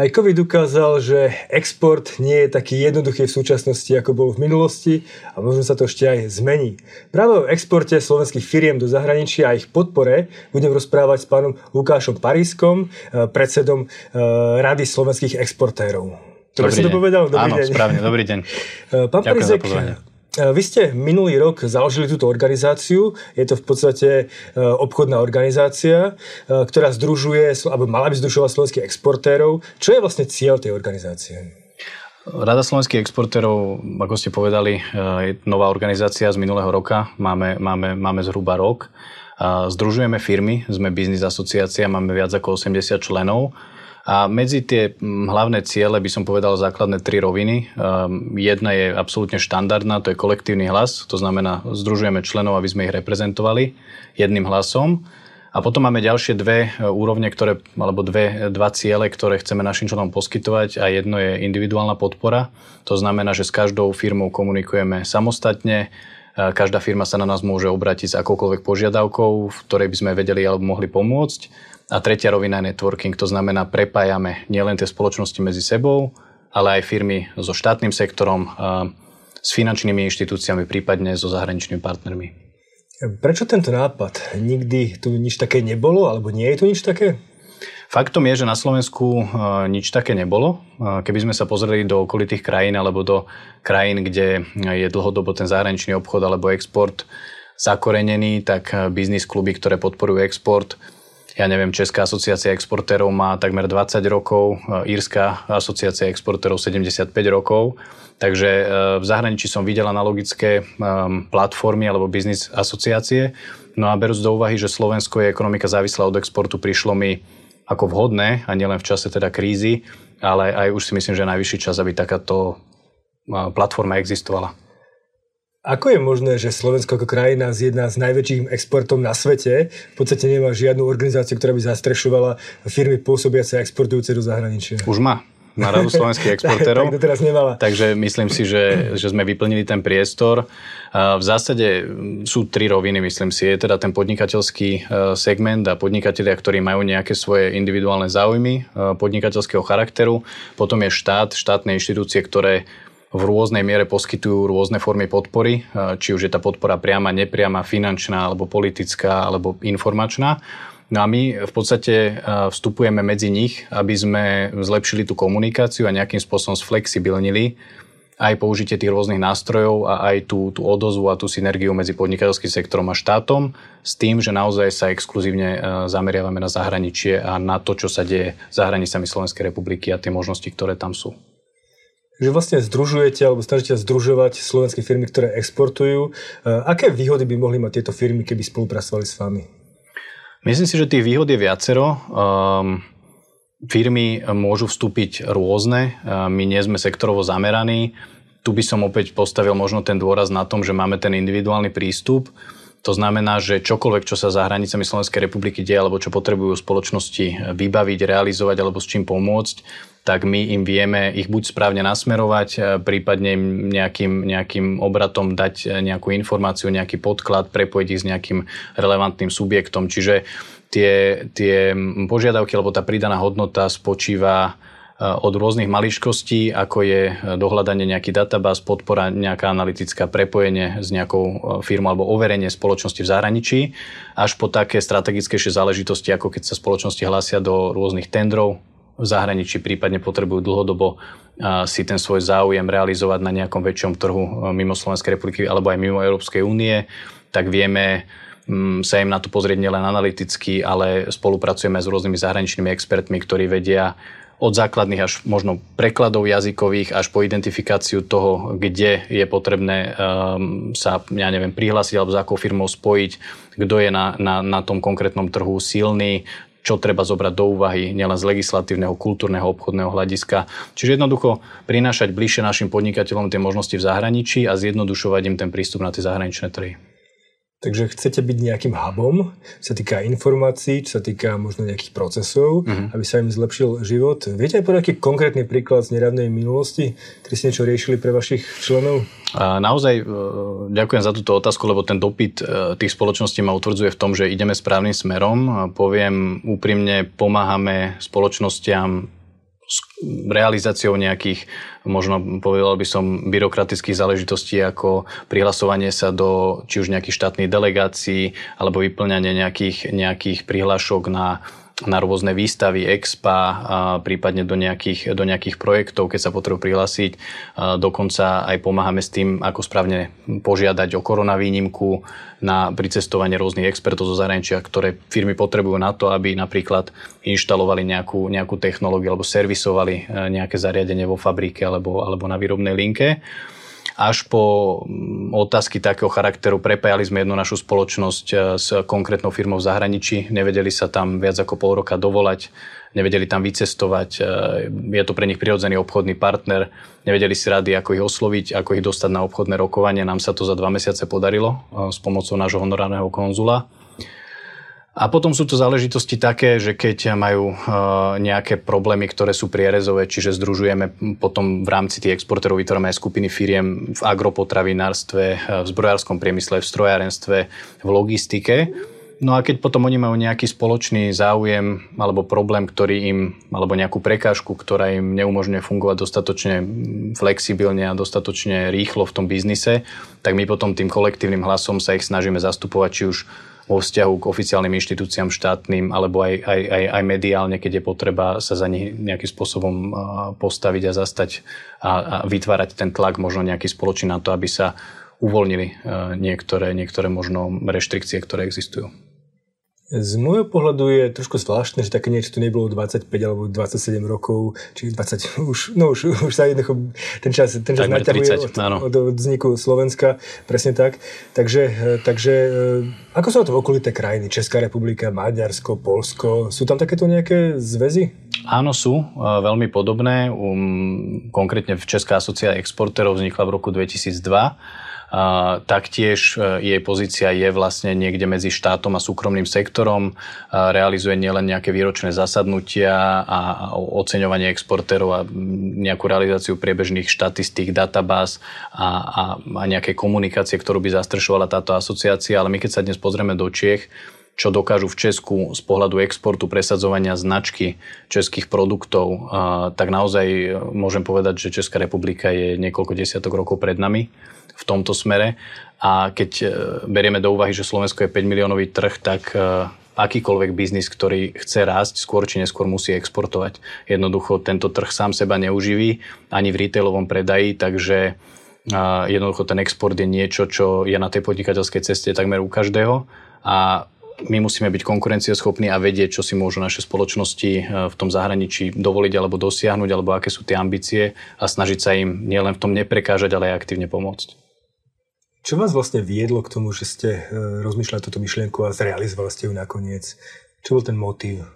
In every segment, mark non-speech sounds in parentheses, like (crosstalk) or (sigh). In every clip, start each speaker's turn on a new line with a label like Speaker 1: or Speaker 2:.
Speaker 1: Aj COVID ukázal, že export nie je taký jednoduchý v súčasnosti, ako bol v minulosti a možno sa to ešte aj zmení. Práve o exporte slovenských firiem do zahraničia a ich podpore budem rozprávať s pánom Lukášom Parískom, eh, predsedom eh, Rady slovenských exportérov.
Speaker 2: Dobre si to povedal? Dobrý Áno, deň. správne, dobrý deň.
Speaker 1: Eh, pán Parízek, E, vy ste minulý rok založili túto organizáciu. Je to v podstate e, obchodná organizácia, e, ktorá združuje, alebo mala by združovať slovenských exportérov. Čo je vlastne cieľ tej organizácie?
Speaker 2: Rada slovenských exportérov, ako ste povedali, je nová organizácia z minulého roka. Máme, máme, máme zhruba rok. Združujeme firmy, sme biznis asociácia, máme viac ako 80 členov a medzi tie hlavné ciele by som povedal základné tri roviny. Um, jedna je absolútne štandardná, to je kolektívny hlas, to znamená, združujeme členov, aby sme ich reprezentovali jedným hlasom. A potom máme ďalšie dve e, úrovne, ktoré, alebo dve, dva ciele, ktoré chceme našim členom poskytovať a jedno je individuálna podpora. To znamená, že s každou firmou komunikujeme samostatne, e, každá firma sa na nás môže obrátiť s akoukoľvek požiadavkou, v ktorej by sme vedeli alebo mohli pomôcť. A tretia rovina je networking, to znamená prepájame nielen tie spoločnosti medzi sebou, ale aj firmy so štátnym sektorom, s finančnými inštitúciami, prípadne so zahraničnými partnermi.
Speaker 1: Prečo tento nápad? Nikdy tu nič také nebolo, alebo nie je tu nič také?
Speaker 2: Faktom je, že na Slovensku nič také nebolo. Keby sme sa pozreli do okolitých krajín alebo do krajín, kde je dlhodobo ten zahraničný obchod alebo export zakorenený, tak biznis kluby, ktoré podporujú export, ja neviem, Česká asociácia exportérov má takmer 20 rokov, e, Írska asociácia exportérov 75 rokov. Takže e, v zahraničí som videl analogické e, platformy alebo biznis asociácie. No a berúc do úvahy, že Slovensko je ekonomika závislá od exportu, prišlo mi ako vhodné, a nielen v čase teda krízy, ale aj už si myslím, že je najvyšší čas, aby takáto platforma existovala.
Speaker 1: Ako je možné, že Slovensko ako krajina z jedna z najväčších exportov na svete v podstate nemá žiadnu organizáciu, ktorá by zastrešovala firmy pôsobiace a exportujúce do zahraničia?
Speaker 2: Už má na Radu slovenských (laughs) exportérov.
Speaker 1: tak, tak teraz nemala.
Speaker 2: Takže myslím si, že, že sme vyplnili ten priestor. V zásade sú tri roviny, myslím si. Je teda ten podnikateľský e, segment a podnikatelia, ktorí majú nejaké svoje individuálne záujmy e, podnikateľského charakteru. Potom je štát, štátne inštitúcie, ktoré v rôznej miere poskytujú rôzne formy podpory, e, či už je tá podpora priama, nepriama, finančná, alebo politická, alebo informačná. No a my v podstate e, vstupujeme medzi nich, aby sme zlepšili tú komunikáciu a nejakým spôsobom sflexibilnili aj použitie tých rôznych nástrojov a aj tú, tú odozvu a tú synergiu medzi podnikateľským sektorom a štátom s tým, že naozaj sa exkluzívne e, zameriavame na zahraničie a na to, čo sa deje za hranicami Slovenskej republiky a tie možnosti, ktoré tam sú
Speaker 1: že vlastne združujete alebo snažíte združovať slovenské firmy, ktoré exportujú. E, aké výhody by mohli mať tieto firmy, keby spolupracovali s vami?
Speaker 2: Myslím si, že tých výhod je viacero. Um, firmy môžu vstúpiť rôzne. Uh, my nie sme sektorovo zameraní. Tu by som opäť postavil možno ten dôraz na tom, že máme ten individuálny prístup. To znamená, že čokoľvek, čo sa za hranicami Slovenskej republiky deje, alebo čo potrebujú spoločnosti vybaviť, realizovať alebo s čím pomôcť, tak my im vieme ich buď správne nasmerovať, e, prípadne nejakým, nejakým obratom dať e, nejakú informáciu, nejaký podklad, prepojiť ich s nejakým relevantným subjektom. Čiže tie, tie požiadavky alebo tá pridaná hodnota spočíva od rôznych mališkostí, ako je dohľadanie nejaký databáz, podpora, nejaká analytická prepojenie s nejakou firmou alebo overenie spoločnosti v zahraničí, až po také strategickejšie záležitosti, ako keď sa spoločnosti hlásia do rôznych tendrov, v zahraničí, prípadne potrebujú dlhodobo si ten svoj záujem realizovať na nejakom väčšom trhu mimo Slovenskej republiky alebo aj mimo Európskej únie, tak vieme mm, sa im na to pozrieť nielen analyticky, ale spolupracujeme s rôznymi zahraničnými expertmi, ktorí vedia od základných až možno prekladov jazykových až po identifikáciu toho, kde je potrebné um, sa, ja neviem, prihlásiť alebo za akou firmou spojiť, kto je na, na, na tom konkrétnom trhu silný, čo treba zobrať do úvahy nielen z legislatívneho, kultúrneho, obchodného hľadiska. Čiže jednoducho prinášať bližšie našim podnikateľom tie možnosti v zahraničí a zjednodušovať im ten prístup na tie zahraničné trhy.
Speaker 1: Takže chcete byť nejakým hubom, čo sa týka informácií, čo sa týka možno nejakých procesov, mm-hmm. aby sa im zlepšil život. Viete aj povedať aký konkrétny príklad z nedávnej minulosti, ktorý ste niečo riešili pre vašich členov?
Speaker 2: A naozaj e, ďakujem za túto otázku, lebo ten dopyt e, tých spoločností ma utvrdzuje v tom, že ideme správnym smerom. Poviem úprimne, pomáhame spoločnostiam realizáciou nejakých, možno povedal by som, byrokratických záležitostí ako prihlasovanie sa do či už nejakých štátnych delegácií alebo vyplňanie nejakých, nejakých prihlášok na na rôzne výstavy, expa, prípadne do nejakých, do nejakých projektov, keď sa potrebujú prihlásiť. Dokonca aj pomáhame s tým, ako správne požiadať o koronavýnimku na pricestovanie rôznych expertov zo zahraničia, ktoré firmy potrebujú na to, aby napríklad inštalovali nejakú, nejakú technológiu alebo servisovali e, nejaké zariadenie vo fabrike alebo, alebo na výrobnej linke až po mm, otázky takého charakteru. Prepájali sme jednu našu spoločnosť e, s konkrétnou firmou v zahraničí, nevedeli sa tam viac ako pol roka dovolať, nevedeli tam vycestovať, e, je to pre nich prirodzený obchodný partner, nevedeli si rady, ako ich osloviť, ako ich dostať na obchodné rokovanie. Nám sa to za dva mesiace podarilo e, s pomocou nášho honorárneho konzula. A potom sú to záležitosti také, že keď majú e, nejaké problémy, ktoré sú prierezové, čiže združujeme potom v rámci tých exportérov, vytvárame aj skupiny firiem v agropotravinárstve, e, v zbrojárskom priemysle, v strojárenstve, v logistike. No a keď potom oni majú nejaký spoločný záujem alebo problém, ktorý im, alebo nejakú prekážku, ktorá im neumožňuje fungovať dostatočne flexibilne a dostatočne rýchlo v tom biznise, tak my potom tým kolektívnym hlasom sa ich snažíme zastupovať, či už vo vzťahu k oficiálnym inštitúciám štátnym alebo aj, aj, aj, aj mediálne, keď je potreba sa za nich nejakým spôsobom postaviť a zastať a, a vytvárať ten tlak možno nejaký spoločný na to, aby sa uvoľnili niektoré, niektoré možno reštrikcie, ktoré existujú.
Speaker 1: Z môjho pohľadu je trošku zvláštne, že také niečo tu nebolo 25 alebo 27 rokov, či 20, (laughs) už, no už, už sa jednoducho ten čas, ten čas naťahuje od, od, od vzniku Slovenska, presne tak. Takže, eh, takže eh, ako sú to okolité krajiny? Česká republika, Maďarsko, Polsko, sú tam takéto nejaké zväzy?
Speaker 2: Áno, sú eh, veľmi podobné. Um, konkrétne v Česká asociácia exportérov vznikla v roku 2002 taktiež e, jej pozícia je vlastne niekde medzi štátom a súkromným sektorom. Realizuje nielen nejaké výročné zasadnutia a oceňovanie exportérov a nejakú realizáciu priebežných štatistík, databáz a, a, a nejaké komunikácie, ktorú by zastrešovala táto asociácia. Ale my keď sa dnes pozrieme do Čiech, čo dokážu v Česku z pohľadu exportu presadzovania značky českých produktov, tak naozaj e, môžem povedať, že Česká republika je niekoľko desiatok rokov pred nami v tomto smere. A keď e, berieme do úvahy, že Slovensko je 5 miliónový trh, tak e, akýkoľvek biznis, ktorý chce rásť, skôr či neskôr musí exportovať. Jednoducho tento trh sám seba neuživí ani v retailovom predaji, takže jednoducho ten export je niečo, čo je na tej podnikateľskej ceste takmer u každého a my musíme byť konkurencieschopní a vedieť, čo si môžu naše spoločnosti v tom zahraničí dovoliť alebo dosiahnuť, alebo aké sú tie ambície a snažiť sa im nielen v tom neprekážať, ale aj aktívne pomôcť.
Speaker 1: Čo vás vlastne viedlo k tomu, že ste e, rozmýšľali túto myšlienku a zrealizovali ste ju nakoniec? Čo bol ten motív?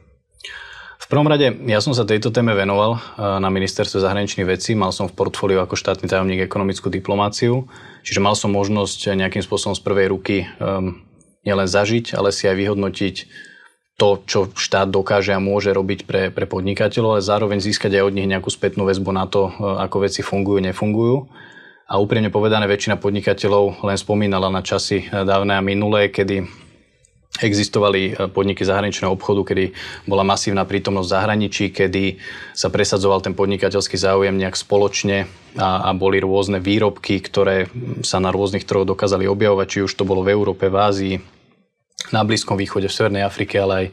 Speaker 2: V prvom rade, ja som sa tejto téme venoval e, na ministerstve zahraničných vecí, mal som v portfóliu ako štátny tajomník ekonomickú diplomáciu, čiže mal som možnosť nejakým spôsobom z prvej ruky um, nielen zažiť, ale si aj vyhodnotiť to, čo štát dokáže a môže robiť pre, pre podnikateľov, ale zároveň získať aj od nich nejakú spätnú väzbu na to, e, ako veci fungujú, nefungujú. A úprimne povedané, väčšina podnikateľov len spomínala na časy dávne a minulé, kedy existovali e, podniky zahraničného obchodu, kedy bola masívna prítomnosť v zahraničí, kedy sa presadzoval ten podnikateľský záujem nejak spoločne a, a boli rôzne výrobky, ktoré sa na rôznych trhoch dokázali objavovať, či už to bolo v Európe, v Ázii, na Blízkom východe, v Severnej Afrike, ale aj,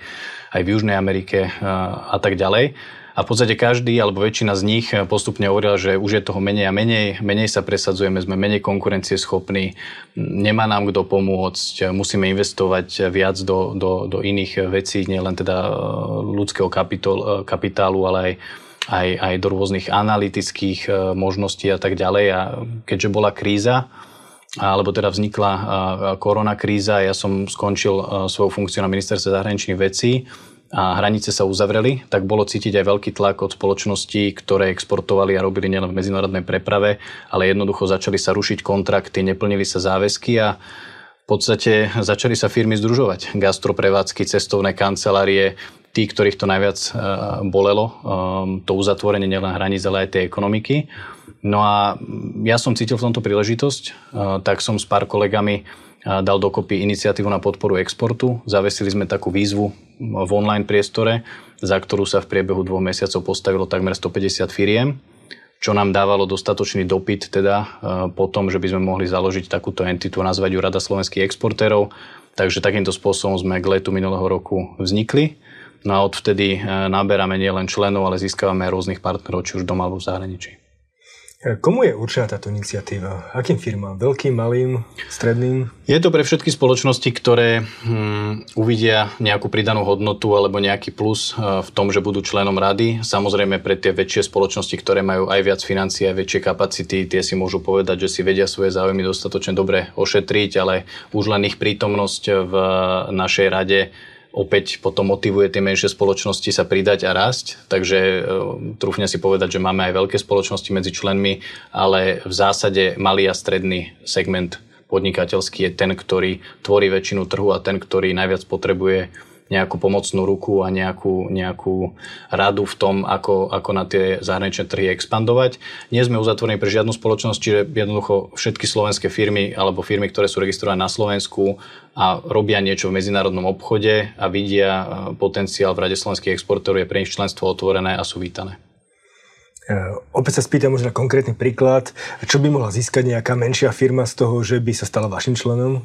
Speaker 2: aj v Južnej Amerike a, tak ďalej. A v podstate každý alebo väčšina z nich postupne hovorila, že už je toho menej a menej, menej sa presadzujeme, sme menej konkurencieschopní, nemá nám kto pomôcť, musíme investovať viac do, do, do iných vecí, nielen teda e, ľudského kapitol, e, kapitálu, ale aj aj, aj do rôznych analytických e, možností a tak ďalej. A keďže bola kríza, alebo teda vznikla korona kríza, ja som skončil svoju funkciu na ministerstve zahraničných vecí a hranice sa uzavreli, tak bolo cítiť aj veľký tlak od spoločností, ktoré exportovali a robili nielen v medzinárodnej preprave, ale jednoducho začali sa rušiť kontrakty, neplnili sa záväzky a v podstate začali sa firmy združovať. Gastroprevádzky, cestovné kancelárie, tí, ktorých to najviac bolelo, to uzatvorenie nielen hraníc, ale aj tej ekonomiky. No a ja som cítil v tomto príležitosť, uh, tak som s pár kolegami uh, dal dokopy iniciatívu na podporu exportu. Zavesili sme takú výzvu v online priestore, za ktorú sa v priebehu dvoch mesiacov postavilo takmer 150 firiem čo nám dávalo dostatočný dopyt teda po tom, že by sme mohli založiť takúto entitu a nazvať ju Rada slovenských exportérov. Takže takýmto spôsobom sme k letu minulého roku vznikli. No a odvtedy e, naberáme nielen členov, ale získavame rôznych partnerov, či už doma alebo v zahraničí.
Speaker 1: Komu je určená táto iniciatíva? Akým firmám? Veľkým, malým, stredným?
Speaker 2: Je to pre všetky spoločnosti, ktoré hm, uvidia nejakú pridanú hodnotu alebo nejaký plus e, v tom, že budú členom rady. Samozrejme pre tie väčšie spoločnosti, ktoré majú aj viac financií a väčšie kapacity, tie si môžu povedať, že si vedia svoje záujmy dostatočne dobre ošetriť, ale už len ich prítomnosť v našej rade opäť potom motivuje tie menšie spoločnosti sa pridať a rásť. Takže e, trúfne si povedať, že máme aj veľké spoločnosti medzi členmi, ale v zásade malý a stredný segment podnikateľský je ten, ktorý tvorí väčšinu trhu a ten, ktorý najviac potrebuje nejakú pomocnú ruku a nejakú, nejakú radu v tom, ako, ako na tie zahraničné trhy expandovať. Nie sme uzatvorení pre žiadnu spoločnosť, čiže jednoducho všetky slovenské firmy alebo firmy, ktoré sú registrované na Slovensku a robia niečo v medzinárodnom obchode a vidia e, potenciál v Rade slovenských exportérov, je pre nich členstvo otvorené a sú vítané.
Speaker 1: E, opäť sa spýtam možno konkrétny príklad. Čo by mohla získať nejaká menšia firma z toho, že by sa stala vašim členom?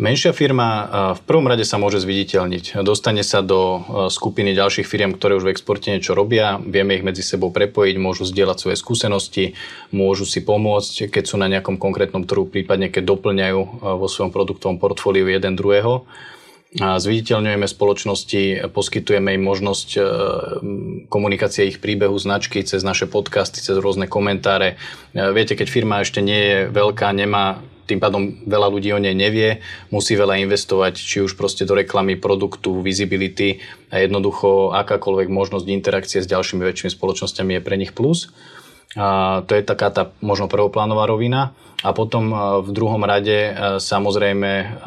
Speaker 2: Menšia firma v prvom rade sa môže zviditeľniť. Dostane sa do skupiny ďalších firiem, ktoré už v exporte niečo robia, vieme ich medzi sebou prepojiť, môžu zdieľať svoje skúsenosti, môžu si pomôcť, keď sú na nejakom konkrétnom trhu, prípadne keď doplňajú vo svojom produktovom portfóliu jeden druhého. Zviditeľňujeme spoločnosti, poskytujeme im možnosť komunikácie ich príbehu značky cez naše podcasty, cez rôzne komentáre. Viete, keď firma ešte nie je veľká, nemá tým pádom veľa ľudí o nej nevie, musí veľa investovať, či už proste do reklamy, produktu, visibility a jednoducho akákoľvek možnosť interakcie s ďalšími väčšími spoločnosťami je pre nich plus. A to je taká tá možno prvoplánová rovina. A potom v druhom rade samozrejme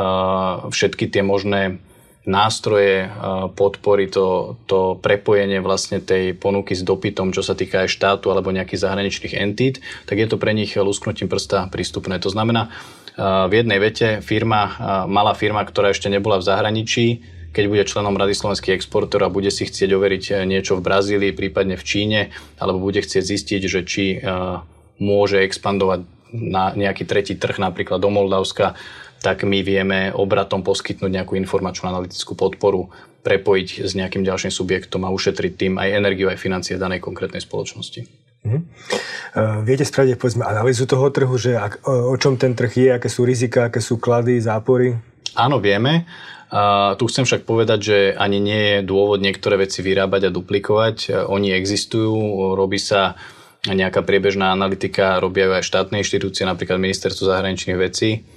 Speaker 2: všetky tie možné nástroje podpory, to, to prepojenie vlastne tej ponuky s dopytom, čo sa týka aj štátu alebo nejakých zahraničných entít, tak je to pre nich lusknutím prsta prístupné. To znamená, v jednej vete firma, malá firma, ktorá ešte nebola v zahraničí, keď bude členom Rady slovenských exportérov a bude si chcieť overiť e, niečo v Brazílii, prípadne v Číne, alebo bude chcieť zistiť, že či môže expandovať na nejaký tretí trh, napríklad do Moldavska, tak my vieme obratom poskytnúť nejakú informačnú analytickú podporu, prepojiť s nejakým ďalším subjektom a ušetriť tým aj energiu, aj financie danej konkrétnej spoločnosti. Mm.
Speaker 1: Viete spraviť povedzme analýzu toho trhu, že ak, o čom ten trh je, aké sú rizika, aké sú klady, zápory?
Speaker 2: Áno, vieme. Uh, tu chcem však povedať, že ani nie je dôvod niektoré veci vyrábať a duplikovať. Uh, oni existujú, robí sa nejaká priebežná analytika, robia aj štátne inštitúcie, napríklad Ministerstvo zahraničných vecí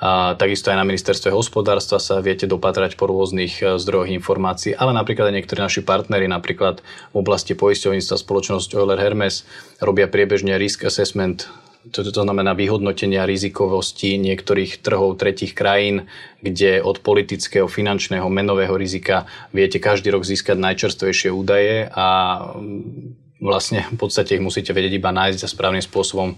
Speaker 2: a takisto aj na ministerstve hospodárstva sa viete dopatrať po rôznych e, zdrojoch informácií, ale napríklad aj niektorí naši partnery, napríklad v oblasti poisťovníctva spoločnosť Euler Hermes robia priebežne risk assessment. To, to znamená vyhodnotenia rizikovosti niektorých trhov tretich krajín, kde od politického, finančného, menového rizika viete každý rok získať najčerstvejšie údaje a vlastne v podstate ich musíte vedieť iba nájsť a správnym spôsobom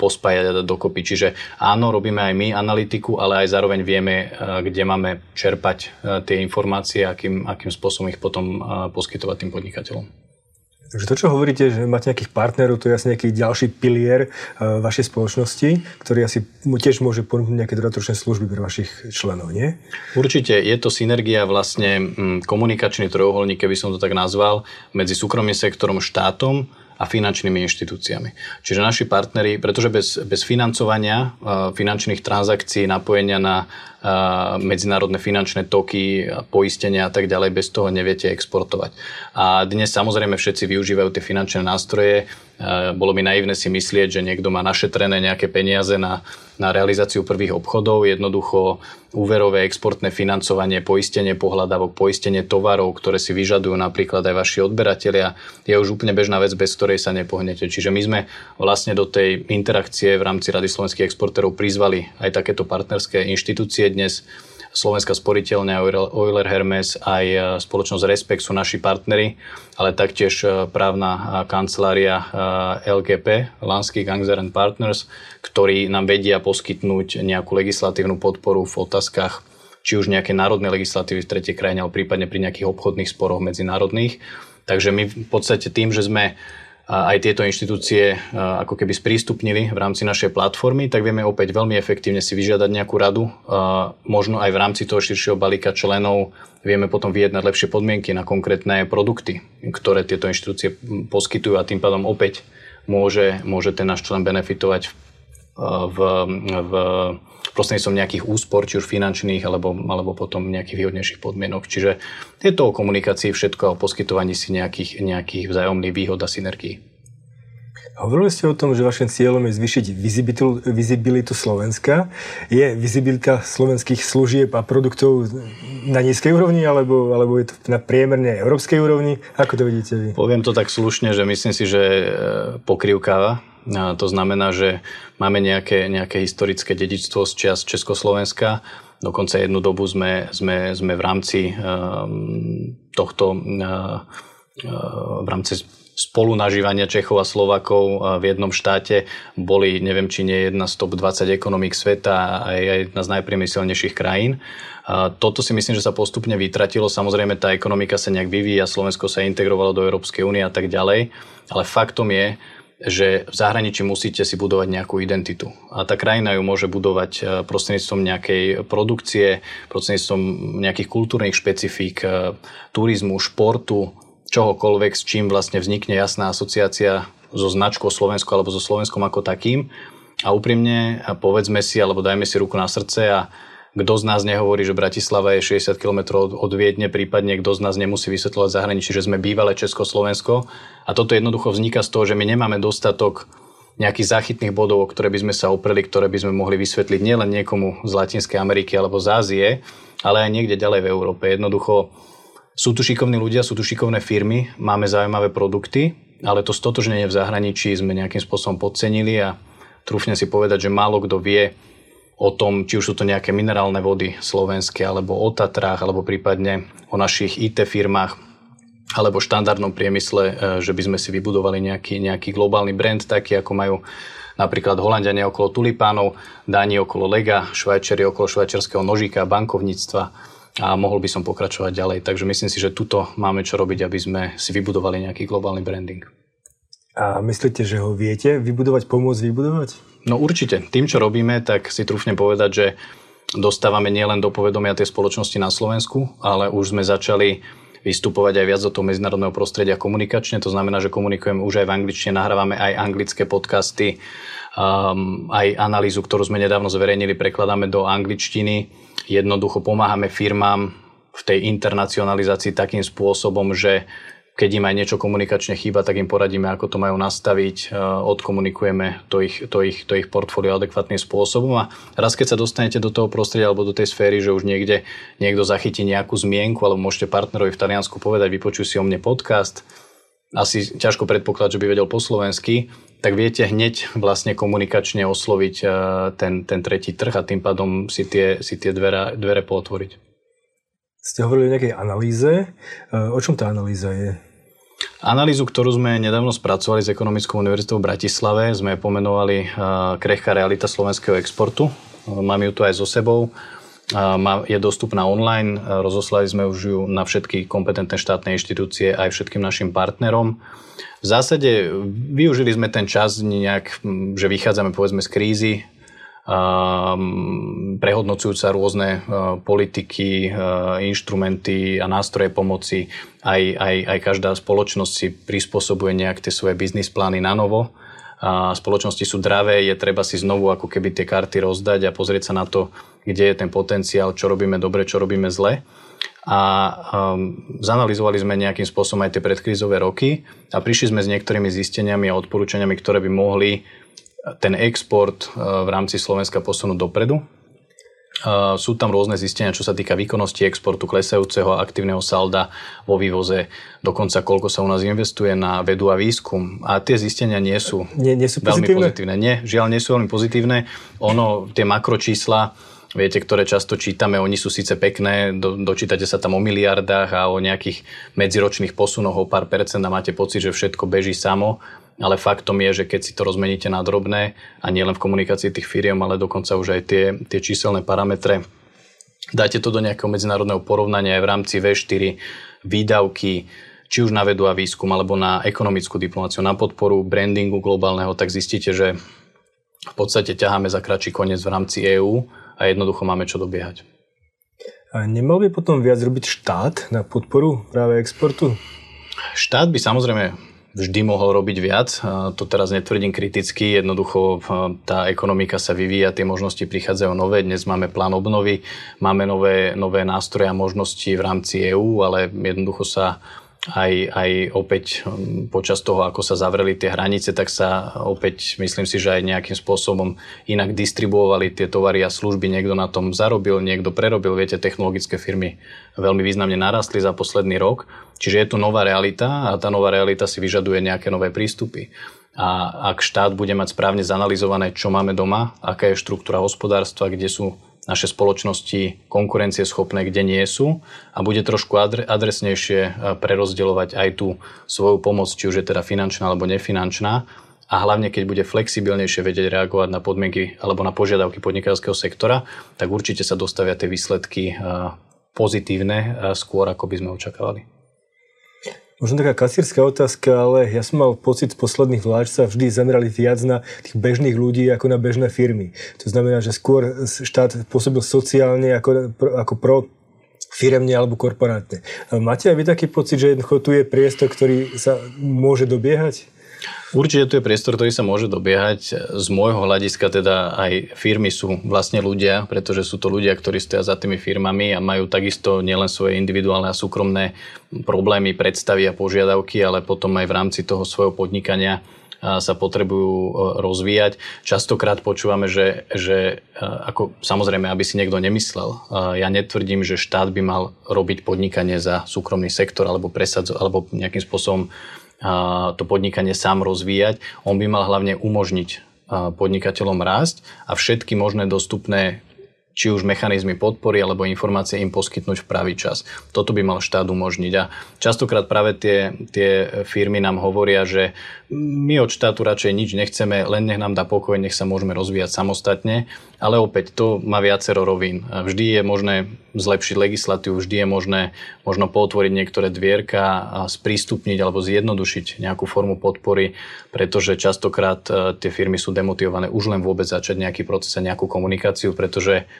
Speaker 2: pospájať a dať dokopy. Čiže áno, robíme aj my analytiku, ale aj zároveň vieme, kde máme čerpať tie informácie, akým, akým spôsobom ich potom poskytovať tým podnikateľom.
Speaker 1: Takže to, čo hovoríte, že máte nejakých partnerov, to je asi nejaký ďalší pilier uh, vašej spoločnosti, ktorý asi tiež môže ponúknuť nejaké dodatočné služby pre vašich členov, nie?
Speaker 2: Určite je to synergia vlastne mm, komunikačný trojuholník, keby som to tak nazval, medzi súkromným sektorom, štátom a finančnými inštitúciami. Čiže naši partneri, pretože bez, bez financovania uh, finančných transakcií, napojenia na medzinárodné finančné toky, poistenia a tak ďalej, bez toho neviete exportovať. A dnes samozrejme všetci využívajú tie finančné nástroje. Bolo by naivné si myslieť, že niekto má našetrené nejaké peniaze na, na realizáciu prvých obchodov. Jednoducho úverové exportné financovanie, poistenie pohľadávok, poistenie tovarov, ktoré si vyžadujú napríklad aj vaši odberatelia, je už úplne bežná vec, bez ktorej sa nepohnete. Čiže my sme vlastne do tej interakcie v rámci Rady slovenských exportérov prizvali aj takéto partnerské inštitúcie dnes Slovenská sporiteľňa Euler Hermes aj e, spoločnosť Respekt sú naši partnery, ale taktiež e, právna kancelária LGP, Lansky Gangster and Partners, ktorí nám vedia poskytnúť nejakú legislatívnu podporu v otázkach či už nejaké národné legislatívy v tretej krajine, alebo prípadne pri nejakých obchodných sporoch medzinárodných. Takže my v podstate tým, že sme aj tieto inštitúcie ako keby sprístupnili v rámci našej platformy, tak vieme opäť veľmi efektívne si vyžiadať nejakú radu. Možno aj v rámci toho širšieho balíka členov vieme potom vyjednať lepšie podmienky na konkrétne produkty, ktoré tieto inštitúcie poskytujú a tým pádom opäť môže, môže ten náš člen benefitovať v, v prostredníctvom nejakých úspor, či už finančných, alebo, alebo potom nejakých výhodnejších podmienok. Čiže je to o komunikácii všetko a o poskytovaní si nejakých, nejakých vzájomných výhod a synergií.
Speaker 1: Hovorili ste o tom, že vašim cieľom je zvýšiť vizibilitu, vizibilitu Slovenska. Je vizibilita slovenských služieb a produktov na nízkej úrovni, alebo, alebo je to na priemerne európskej úrovni? Ako to vidíte vy?
Speaker 2: Poviem to tak slušne, že myslím si, že e, pokrývkáva a to znamená, že máme nejaké, nejaké historické dedičstvo z čias Československa. Dokonca jednu dobu sme, sme, sme v rámci um, tohto uh, v rámci spolunažívania Čechov a Slovakov v jednom štáte boli, neviem, či nie jedna z top 20 ekonomík sveta a je jedna z najpriemyselnejších krajín. Toto si myslím, že sa postupne vytratilo. Samozrejme, tá ekonomika sa nejak vyvíja, Slovensko sa integrovalo do Európskej únie a tak ďalej. Ale faktom je, že v zahraničí musíte si budovať nejakú identitu. A tá krajina ju môže budovať e, prostredníctvom nejakej produkcie, prostredníctvom nejakých kultúrnych špecifík, e, turizmu, športu, čohokoľvek, s čím vlastne vznikne jasná asociácia so značkou Slovensku alebo so Slovenskom ako takým. A úprimne povedzme si, alebo dajme si ruku na srdce a kto z nás nehovorí, že Bratislava je 60 km od Viedne, prípadne kto z nás nemusí vysvetľovať zahraničí, že sme bývalé Československo. A toto jednoducho vzniká z toho, že my nemáme dostatok nejakých záchytných bodov, o ktoré by sme sa opreli, ktoré by sme mohli vysvetliť nielen niekomu z Latinskej Ameriky alebo z Ázie, ale aj niekde ďalej v Európe. Jednoducho sú tu šikovní ľudia, sú tu šikovné firmy, máme zaujímavé produkty, ale to stotožnenie v zahraničí sme nejakým spôsobom podcenili a trúfne si povedať, že málo kto vie, o tom, či už sú to nejaké minerálne vody slovenské, alebo o Tatrách, alebo prípadne o našich IT firmách, alebo štandardnom priemysle, e, že by sme si vybudovali nejaký, nejaký globálny brand, taký ako majú napríklad Holandiania okolo tulipánov, Dáni okolo lega, Švajčeri okolo švajčerského nožíka, bankovníctva a mohol by som pokračovať ďalej. Takže myslím si, že tuto máme čo robiť, aby sme si vybudovali nejaký globálny branding.
Speaker 1: A myslíte, že ho viete vybudovať, pomôcť vybudovať?
Speaker 2: No určite. Tým, čo robíme, tak si trúfne povedať, že dostávame nielen do povedomia tej spoločnosti na Slovensku, ale už sme začali vystupovať aj viac do toho medzinárodného prostredia komunikačne. To znamená, že komunikujeme už aj v angličtine, nahrávame aj anglické podcasty, um, aj analýzu, ktorú sme nedávno zverejnili, prekladáme do angličtiny. Jednoducho pomáhame firmám v tej internacionalizácii takým spôsobom, že keď im aj niečo komunikačne chýba, tak im poradíme, ako to majú nastaviť, e, odkomunikujeme to ich, to ich, to ich portfólio adekvátnym spôsobom a raz keď sa dostanete do toho prostredia alebo do tej sféry, že už niekde niekto zachytí nejakú zmienku alebo môžete partnerovi v Taliansku povedať, vypočuj si o mne podcast, asi ťažko predpokladať, že by vedel po slovensky, tak viete hneď vlastne komunikačne osloviť e, ten, ten tretí trh a tým pádom si tie, si tie dvere, dvere pootvoriť.
Speaker 1: Ste hovorili o nejakej analýze. E, o čom tá analýza je?
Speaker 2: Analýzu, ktorú sme nedávno spracovali s Ekonomickou univerzitou v Bratislave, sme pomenovali e, krehká realita slovenského exportu. E, mám ju tu aj so sebou. Je dostupná online, rozoslali sme už ju na všetky kompetentné štátne inštitúcie aj všetkým našim partnerom. V zásade využili sme ten čas nejak, že vychádzame povedzme z krízy, Prehodnocujúc sa rôzne e, politiky, e, inštrumenty a nástroje pomoci. Aj, aj, aj každá spoločnosť si prispôsobuje nejak tie svoje biznis plány na novo. A spoločnosti sú dravé, je treba si znovu ako keby tie karty rozdať a pozrieť sa na to, kde je ten potenciál, čo robíme dobre, čo robíme zle. A um, zanalizovali sme nejakým spôsobom aj tie predkrízové roky a prišli sme s niektorými zisteniami a odporúčaniami, ktoré by mohli ten export eh, v rámci Slovenska posunúť dopredu. Eh, sú tam rôzne zistenia, čo sa týka výkonnosti exportu, klesajúceho aktívneho salda vo vývoze, dokonca koľko sa u nás investuje na vedu a výskum. A tie zistenia nie sú,
Speaker 1: nie, nie sú
Speaker 2: veľmi pozitívne? pozitívne. Nie, žiaľ, nie sú veľmi pozitívne. Ono, tie makročísla viete, ktoré často čítame, oni sú síce pekné, do, dočítate sa tam o miliardách a o nejakých medziročných posunoch o pár percent a máte pocit, že všetko beží samo, ale faktom je, že keď si to rozmeníte na drobné a nielen v komunikácii tých firiem, ale dokonca už aj tie, tie číselné parametre, dáte to do nejakého medzinárodného porovnania aj v rámci V4, výdavky, či už na vedu a výskum, alebo na ekonomickú diplomáciu, na podporu brandingu globálneho, tak zistíte, že v podstate ťaháme za kratší koniec v rámci EÚ a jednoducho máme čo dobiehať.
Speaker 1: A nemal by potom viac robiť štát na podporu práve exportu?
Speaker 2: Štát by samozrejme vždy mohol robiť viac. To teraz netvrdím kriticky, jednoducho tá ekonomika sa vyvíja, tie možnosti prichádzajú nové. Dnes máme plán obnovy, máme nové, nové nástroje a možnosti v rámci EÚ, ale jednoducho sa aj, aj opäť um, počas toho, ako sa zavreli tie hranice, tak sa opäť myslím si, že aj nejakým spôsobom inak distribuovali tie tovary a služby. Niekto na tom zarobil, niekto prerobil. Viete, technologické firmy veľmi významne narastli za posledný rok. Čiže je tu nová realita a tá nová realita si vyžaduje nejaké nové prístupy. A ak štát bude mať správne zanalizované, čo máme doma, aká je štruktúra hospodárstva, kde sú naše spoločnosti konkurencieschopné, kde nie sú a bude trošku adresnejšie e, prerozdeľovať aj tú svoju pomoc, či už je teda finančná alebo nefinančná a hlavne keď bude flexibilnejšie vedieť reagovať na podmienky alebo na požiadavky podnikateľského sektora, tak určite sa dostavia tie výsledky e, pozitívne e, skôr, ako by sme očakávali.
Speaker 1: Možno taká kasírska otázka, ale ja som mal pocit z posledných vlád, sa vždy zamerali viac na tých bežných ľudí ako na bežné firmy. To znamená, že skôr štát pôsobil sociálne ako, ako pro firemne alebo korporátne. Máte aj vy taký pocit, že jednoducho tu je priestor, ktorý sa môže dobiehať?
Speaker 2: Určite tu je priestor, ktorý sa môže dobiehať. Z môjho hľadiska teda aj firmy sú vlastne ľudia, pretože sú to ľudia, ktorí stoja za tými firmami a majú takisto nielen svoje individuálne a súkromné problémy, predstavy a požiadavky, ale potom aj v rámci toho svojho podnikania sa potrebujú e, rozvíjať. Častokrát počúvame, že, že e, ako samozrejme, aby si niekto nemyslel, e, ja netvrdím, že štát by mal robiť podnikanie za súkromný sektor alebo presadzo, alebo nejakým spôsobom to podnikanie sám rozvíjať. On by mal hlavne umožniť podnikateľom rásť a všetky možné dostupné či už mechanizmy podpory alebo informácie im poskytnúť v pravý čas. Toto by mal štát umožniť. A častokrát práve tie, tie firmy nám hovoria, že my od štátu radšej nič nechceme, len nech nám dá pokoj, nech sa môžeme rozvíjať samostatne. Ale opäť to má viacero rovín. Vždy je možné zlepšiť legislatívu, vždy je možné možno potvoriť niektoré dvierka a sprístupniť alebo zjednodušiť nejakú formu podpory, pretože častokrát e, tie firmy sú demotivované už len vôbec začať nejaký proces a nejakú komunikáciu, pretože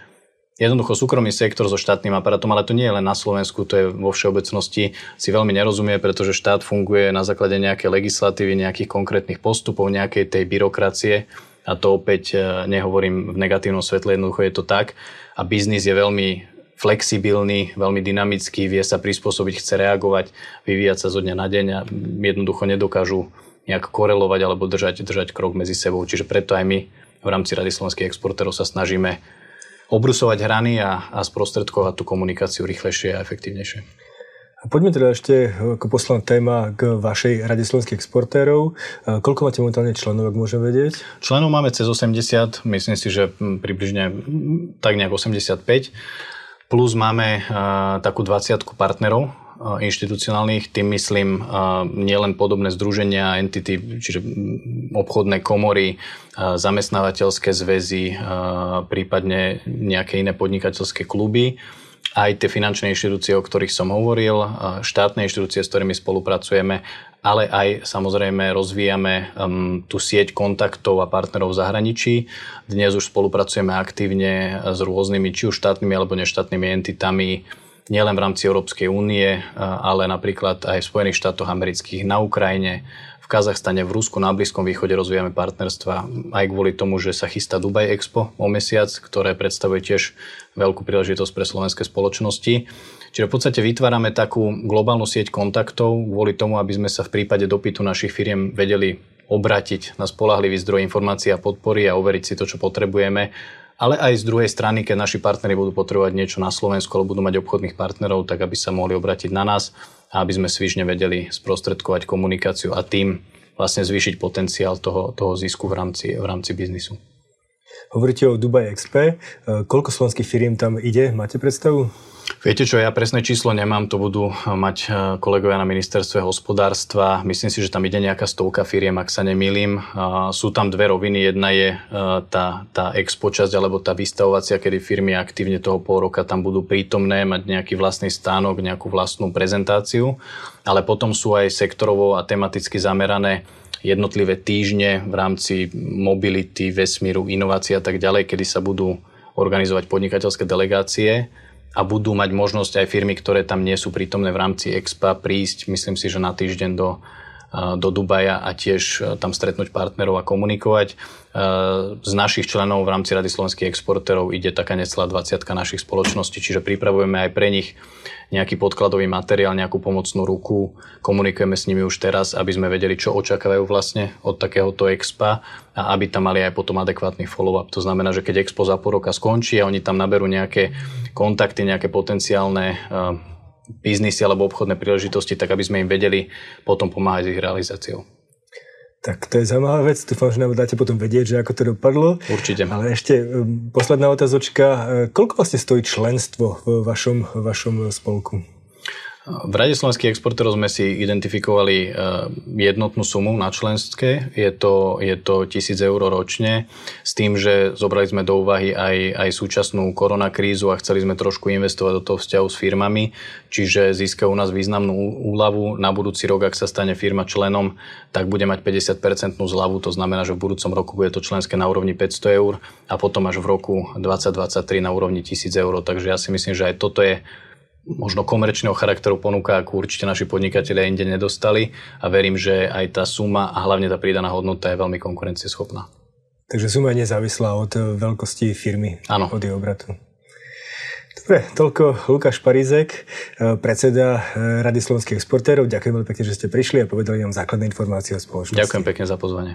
Speaker 2: Jednoducho súkromný sektor so štátnym aparátom, ale to nie je len na Slovensku, to je vo všeobecnosti, si veľmi nerozumie, pretože štát funguje na základe nejakej legislatívy, nejakých konkrétnych postupov, nejakej tej byrokracie a to opäť e, nehovorím v negatívnom svetle, jednoducho je to tak a biznis je veľmi flexibilný, veľmi dynamický, vie sa prispôsobiť, chce reagovať, vyvíjať sa zo dňa na deň a jednoducho nedokážu nejak korelovať alebo držať, držať krok medzi sebou. Čiže preto aj my v rámci Rady slovenských exportérov sa snažíme obrusovať hrany a, a sprostredkovať tú komunikáciu rýchlejšie a efektívnejšie.
Speaker 1: Poďme teda ešte ako posledná téma k vašej Rade slovenských exportérov. Koľko máte momentálne členov, ak môžem vedieť?
Speaker 2: Členov máme cez 80, myslím si, že približne tak nejak 85. Plus máme uh, takú 20 partnerov, inštitucionálnych, tým myslím nielen podobné združenia, entity, čiže obchodné komory, zamestnávateľské zväzy, prípadne nejaké iné podnikateľské kluby, aj tie finančné inštitúcie, o ktorých som hovoril, štátne inštitúcie, s ktorými spolupracujeme, ale aj samozrejme rozvíjame um, tú sieť kontaktov a partnerov v zahraničí. Dnes už spolupracujeme aktívne s rôznymi, či už štátnymi alebo neštátnymi entitami, nielen v rámci Európskej únie, ale napríklad aj v Spojených štátoch amerických, na Ukrajine, Kazachstane, v Rusku, na Blízkom východe rozvíjame partnerstva aj kvôli tomu, že sa chystá Dubai Expo o mesiac, ktoré predstavuje tiež veľkú príležitosť pre slovenské spoločnosti. Čiže v podstate vytvárame takú globálnu sieť kontaktov kvôli tomu, aby sme sa v prípade dopytu našich firiem vedeli obratiť na spolahlivý zdroj informácií a podpory a overiť si to, čo potrebujeme ale aj z druhej strany, keď naši partneri budú potrebovať niečo na Slovensku alebo budú mať obchodných partnerov, tak aby sa mohli obratiť na nás a aby sme svižne vedeli sprostredkovať komunikáciu a tým vlastne zvýšiť potenciál toho, toho zisku v rámci, v rámci biznisu.
Speaker 1: Hovoríte o Dubai Expe. Koľko slovenských firiem tam ide? Máte predstavu?
Speaker 2: Viete čo, ja presné číslo nemám, to budú mať e, kolegovia na ministerstve hospodárstva. Myslím si, že tam ide nejaká stovka firiem, ak sa nemýlim. Sú tam dve roviny. Jedna je tá, tá expo časť, alebo tá vystavovacia, kedy firmy aktívne toho pol roka tam budú prítomné, mať nejaký vlastný stánok, nejakú vlastnú prezentáciu. Ale potom sú aj sektorovo a tematicky zamerané jednotlivé týždne v rámci mobility, vesmíru, inovácií a tak ďalej, kedy sa budú organizovať podnikateľské delegácie a budú mať možnosť aj firmy, ktoré tam nie sú prítomné v rámci Expa, prísť, myslím si, že na týždeň do, do Dubaja a tiež tam stretnúť partnerov a komunikovať. Z našich členov v rámci Rady slovenských exportérov ide taká necelá 20 našich spoločností, čiže pripravujeme aj pre nich nejaký podkladový materiál, nejakú pomocnú ruku. Komunikujeme s nimi už teraz, aby sme vedeli, čo očakávajú vlastne od takéhoto expa a aby tam mali aj potom adekvátny follow-up. To znamená, že keď expo za pol roka skončí a oni tam naberú nejaké kontakty, nejaké potenciálne uh, biznisy alebo obchodné príležitosti, tak aby sme im vedeli potom pomáhať s ich realizáciou.
Speaker 1: Tak to je zaujímavá vec. Dúfam, že nám dáte potom vedieť, že ako to dopadlo.
Speaker 2: Určite.
Speaker 1: Ale ešte um, posledná otázočka. E, koľko vlastne stojí členstvo v vašom, vašom spolku?
Speaker 2: V Rade slovenských exportérov sme si identifikovali e, jednotnú sumu na členské. Je to, je to 1000 eur ročne s tým, že zobrali sme do úvahy aj, aj súčasnú koronakrízu a chceli sme trošku investovať do toho vzťahu s firmami, čiže získa u nás významnú úľavu. Na budúci rok, ak sa stane firma členom, tak bude mať 50% zľavu, to znamená, že v budúcom roku bude to členské na úrovni 500 eur a potom až v roku 2023 na úrovni 1000 eur. Takže ja si myslím, že aj toto je možno komerčného charakteru ponuka, ako určite naši podnikatelia inde nedostali a verím, že aj tá suma a hlavne tá pridaná hodnota je veľmi konkurencieschopná.
Speaker 1: Takže suma je nezávislá od veľkosti firmy,
Speaker 2: Áno.
Speaker 1: od jej obratu. Dobre, toľko Lukáš Parizek, predseda Rady slovenských exportérov. Ďakujem veľmi pekne, že ste prišli a povedali nám základné informácie o spoločnosti.
Speaker 2: Ďakujem pekne za pozvanie.